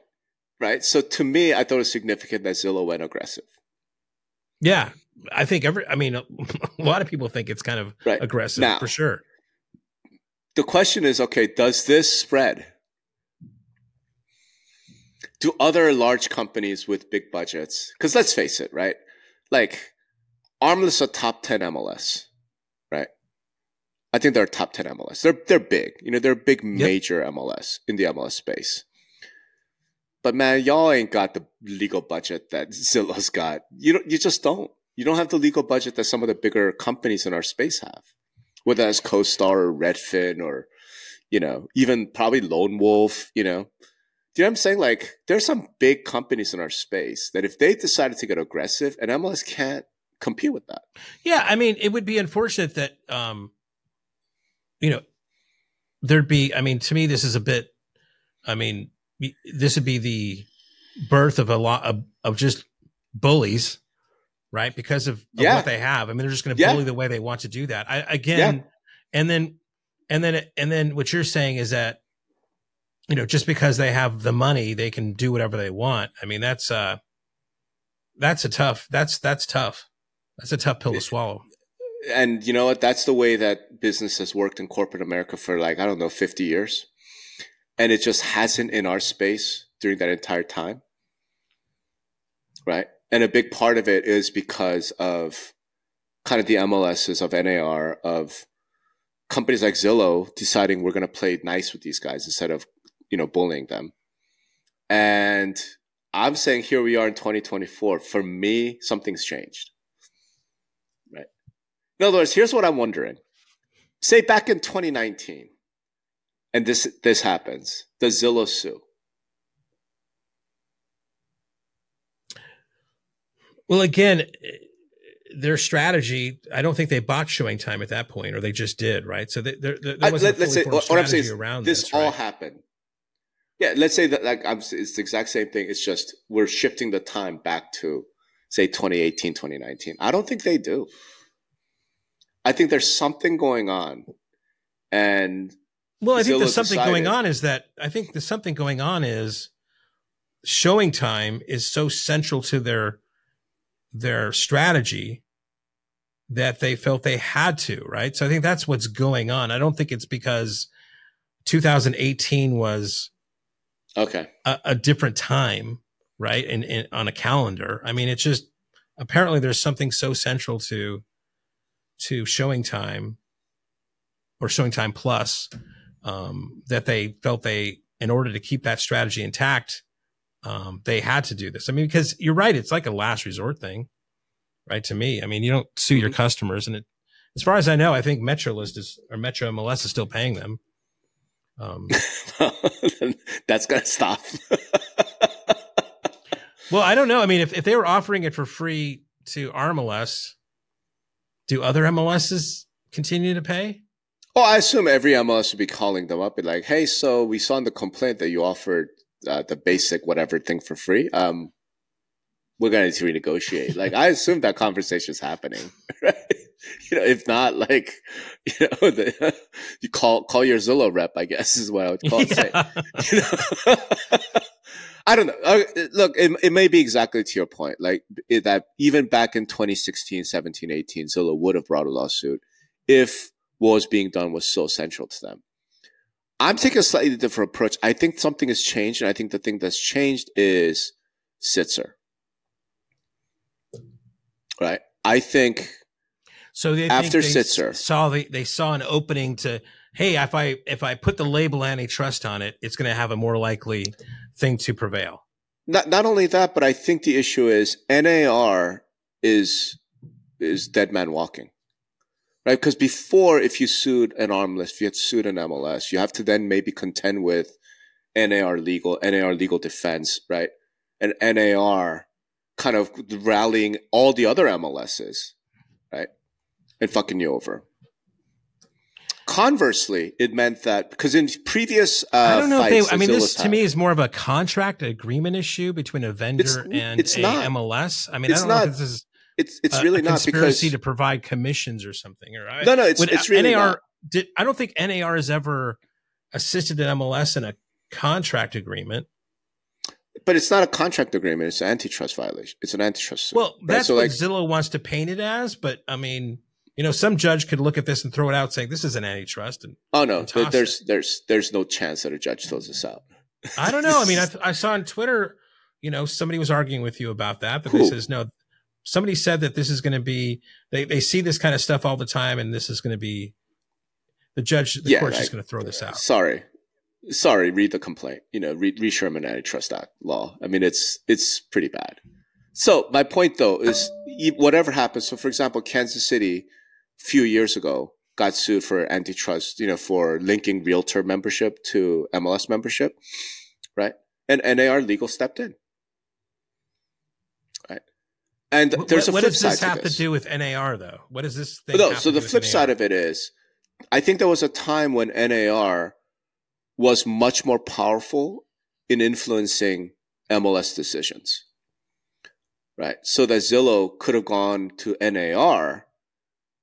right? So to me, I thought it was significant that Zillow went aggressive. Yeah. I think every, I mean, a lot of people think it's kind of Right. aggressive Now- for sure. the question is okay does this spread do other large companies with big budgets? Because let's face it right? Like ARMLS a top 10 mls right? I think they're top 10 mls they're they're big. You know they're a big major mls in the mls space. But man y'all ain't got the legal budget that zillow's got. You don't you just don't. You don't have the legal budget that some of the bigger companies in our space have. Whether that's CoStar or Redfin or, you know, even probably Lone Wolf, you know. Do you know what I'm saying? Like, there's some big companies in our space that if they decided to get aggressive, and MLS can't compete with that. Yeah. I mean, it would be unfortunate that, um, you know, there'd be, I mean, to me, this is a bit, I mean, this would be the birth of a lot of, of just bullies, right? Because of, of Yeah. what they have. I mean, they're just going to Yeah. bully the way they want to do that. I, again, and then, and then, and then what you're saying is that, you know, just because they have the money, they can do whatever they want. I mean, that's, uh, that's a tough, that's, that's tough. That's a tough pill to swallow. And you know what? That's the way that business has worked in corporate America for like, I don't know, 50 years. And it just hasn't in our space during that entire time. Right. And a big part of it is because of kind of the MLSs of NAR, of companies like Zillow deciding we're going to play nice with these guys instead of, you know, bullying them. And I'm saying here we are in 2024. For me, something's changed. Right. In other words, here's what I'm wondering. Say back in 2019, and this this happens. the Zillow sue? Well, again, their strategy, I don't think they bought ShowingTime at that point, or they just did, right? So there, there, there wasn't a fully say- formed what I'm saying strategy is around this, this, all right? happened. Yeah, let's say that like I'm, it's the exact same thing. It's just we're shifting the time back to say 2018, 2019. I don't think they do. I think there's something going on, and Well, I think there's something going on is that I think there's something going on is ShowingTime is so central to their their strategy that they felt they had to, right? So I think that's what's going on. I don't think it's because 2018 was okay, a, a different time, right? And, and on a calendar. I mean, it's just apparently there's something so central to to ShowingTime or ShowingTime plus um, that they felt they, in order to keep that strategy intact, um, they had to do this. I mean, because you're right, it's like a last resort thing, right? To me, I mean, you don't sue your customers, and it, as far as I know, I think MetroList is or Metro MLS is still paying them. Um, that's gonna stop. well, I don't know. I mean, if, if they were offering it for free to RMLS, do other MLSs continue to pay? Well, I assume every MLS would be calling them up and like, hey, so we saw in the complaint that you offered uh, the basic whatever thing for free. Um, we're going to renegotiate. like, I assume that conversation is happening, right? You know, if not, like, you know, the, you call call your Zillow rep. I guess is what I would call it. Yeah. You know? I don't know. Uh, look, it, it may be exactly to your point, like it, that even back in 2016, 17, 18, Zillow would have brought a lawsuit if what was being done was so central to them. I'm taking a slightly different approach. I think something has changed, and I think the thing that's changed is Sitzer. Right. I think. So they after they Sitzer saw the, they saw an opening to hey if I if I put the label antitrust on it, it's going to have a more likely thing to prevail. Not not only that, but I think the issue is NAR is is dead man walking right? Because before, if you sued an ARMLS, if you had sued an MLS, you have to then maybe contend with NAR legal, NAR legal defense, right? And NAR kind of rallying all the other MLSs? And fucking you over. Conversely, it meant that because in previous, uh, I don't know if they. I mean, this to me is more of a contract agreement issue between a vendor it's, and it's a not. MLS. I mean, it's I don't not. know if this is it's it's really not conspiracy because to provide commissions or something. Or no, no, it's it's really NAR not. did. I don't think NAR has ever assisted an MLS in a contract agreement. But it's not a contract agreement; it's an antitrust violation. It's an antitrust. Suit, well, that's so what like, Zillow wants to paint it as. But I mean, you know, some judge could look at this and throw it out, saying this is an antitrust. And oh no, there's it. there's there's no chance that a judge throws this out. I don't know. I mean, I, I saw on Twitter, you know, somebody was arguing with you about that. That Who? says no, somebody said that this is going to be they, they see this kind of stuff all the time and this is going to be the judge the yeah, court's just going to throw this out sorry sorry read the complaint you know read, read sherman antitrust act law i mean it's it's pretty bad so my point though is whatever happens so for example kansas city few years ago got sued for antitrust you know for linking realtor membership to mls membership right and nar legal stepped in Right. and what, there's a what flip does this have to, to, do with NAR though? What does this thing? No, so the flip side of it is, I think there was a time when NAR was much more powerful in influencing MLS decisions, right? So that Zillow could have gone to NAR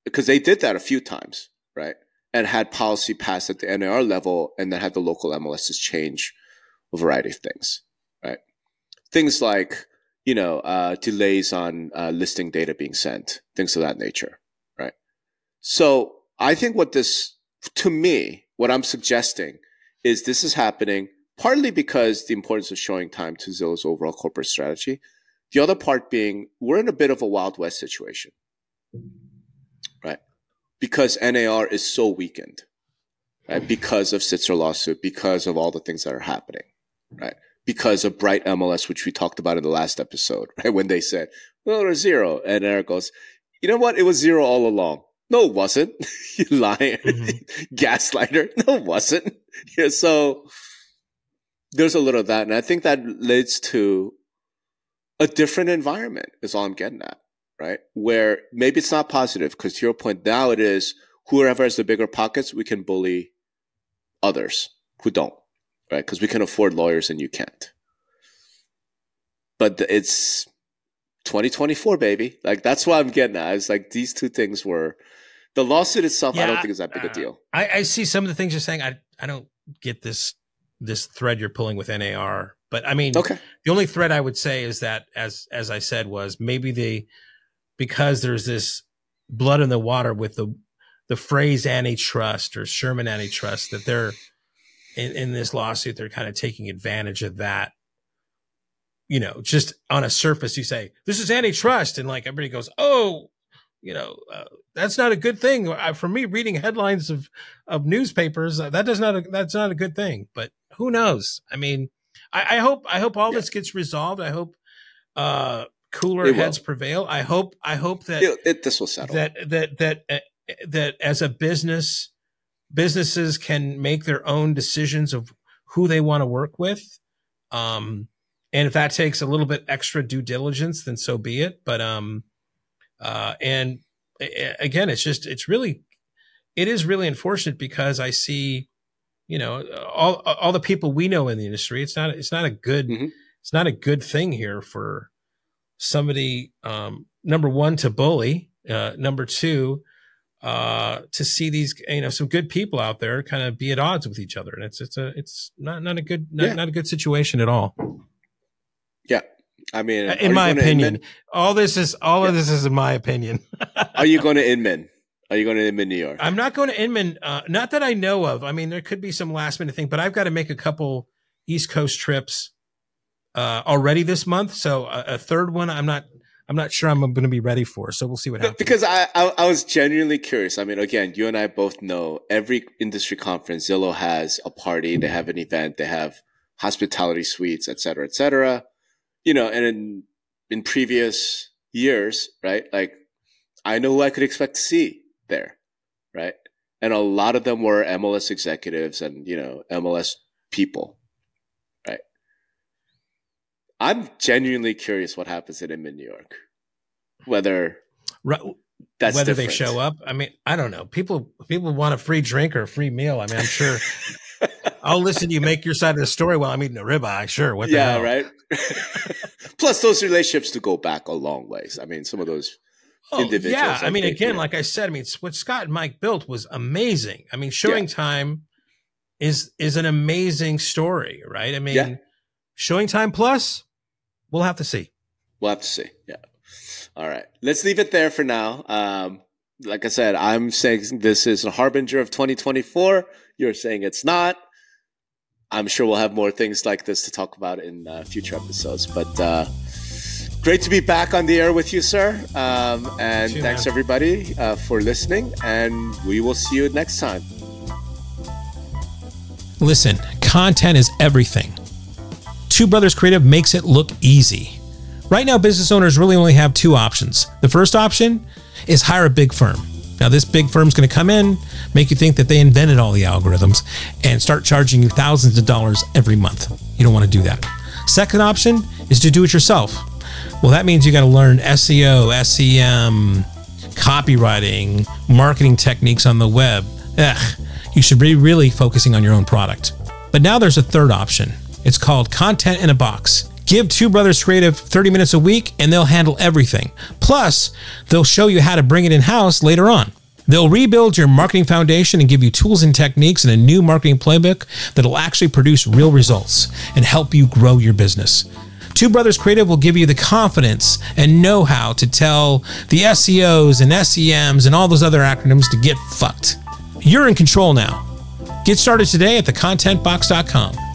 because they did that a few times, right? And had policy passed at the NAR level, and then had the local MLSs change a variety of things, right? Things like you know, uh, delays on uh, listing data being sent, things of that nature, right? So I think what this, to me, what I'm suggesting is this is happening partly because the importance of ShowingTime to Zillow's overall corporate strategy. The other part being we're in a bit of a Wild West situation? Because NAR is so weakened, right? Because of Sitzer lawsuit, because of all the things that are happening, right? because of Bright MLS, which we talked about in the last episode, right? When they said, well, it was zero. And Eric goes, you know what? It was zero all along. No, it wasn't. you lying. Mm-hmm. Gaslighter. No, it wasn't. Yeah, so there's a little of that. And I think that leads to a different environment is all I'm getting at, right? Where maybe it's not positive because to your point, now it is whoever has the bigger pockets, we can bully others who don't right? Because we can afford lawyers and you can't. But it's 2024, baby. Like that's what I'm getting at. It's like these two things were the lawsuit itself. Yeah, I don't think is that big uh, a deal. I, I see some of the things you're saying. I I don't get this this thread you're pulling with NAR. But I mean, okay. the only thread I would say is that, as as I said, was maybe they because there's this blood in the water with the the phrase antitrust or Sherman antitrust that they're in, in this lawsuit, they're kind of taking advantage of that. You know, just on a surface, you say, this is antitrust. And like everybody goes, oh, you know, uh, that's not a good thing. I, for me, reading headlines of, of newspapers, uh, that does not, a, that's not a good thing, but who knows? I mean, I, I hope, I hope all yeah. this gets resolved. I hope, uh, cooler heads prevail. I hope, I hope that it, it, this will settle that, that, that, uh, that as a business, businesses can make their own decisions of who they want to work with. Um, and if that takes a little bit extra due diligence, then so be it. But um, uh, and again, it's just it's really it is really unfortunate because I see, you know, all all the people we know in the industry. It's not it's not a good mm-hmm. it's not a good thing here for somebody um, number one to bully, uh, number two uh, to see these you know some good people out there kind of be at odds with each other, and it's it's a it's not not a good not, yeah. not a good situation at all. Yeah, I mean, in my opinion, all this is all yeah. of this is in my opinion. are you going to Inman? Are you going to Inman, New York? I'm not going to Inman. Uh, not that I know of. I mean, there could be some last minute thing, but I've got to make a couple East Coast trips uh, already this month. So a, a, third one, I'm not. I'm not sure I'm going to be ready for. So we'll see what happens. Because I, I, I was genuinely curious. I mean, again, you and I both know every industry conference, Zillow has a party, they have an event, they have hospitality suites, et cetera, et cetera you know, and in in previous years, right? Like I know who I could expect to see there, right? And a lot of them were MLS executives and you know MLS people? I'm genuinely curious what happens in Inman, New York, whether right. That's whether different. they show up. I mean, I don't know. People people want a free drink or a free meal. I mean, I'm sure I'll listen to you make your side of the story while I'm eating a ribeye. Sure. What yeah, right. Plus, those relationships to go back a long ways. I mean, some of those oh, individuals. Yeah. I, I mean, think, again, like I said, I mean, what Scott and Mike built was amazing. I mean, Showing yeah. Time is is an amazing story, right? I mean, yeah. ShowingTime Plus, we'll have to see. We'll have to see. Yeah. All right. Let's leave it there for now. Um, like I said, I'm saying this is a harbinger of 2024. You're saying it's not. I'm sure we'll have more things like this to talk about in uh, future episodes. But uh, great to be back on the air with you, sir. Um, and you, thanks man. everybody uh, for listening. And we will see you next time. Listen, content is everything. Two Brothers Creative makes it look easy. Right now, business owners really only have two options. The first option is hire a big firm. Now, this big firm's going to come in, make you think that they invented all the algorithms, and start charging you thousands of dollars every month. You don't want to do that. Second option is to do it yourself. Well, that means you got to learn SEO, SEM, copywriting, marketing techniques on the web. Ugh, you should be really focusing on your own product. But now there's a third option. It's called content in a box. Give Two Brothers Creative 30 minutes a week and they'll handle everything. Plus, they'll show you how to bring it in house later on. They'll rebuild your marketing foundation and give you tools and techniques and a new marketing playbook that'll actually produce real results and help you grow your business. Two Brothers Creative will give you the confidence and know how to tell the SEOs and SEMs and all those other acronyms to get fucked. You're in control now. Get started today at thecontentbox.com.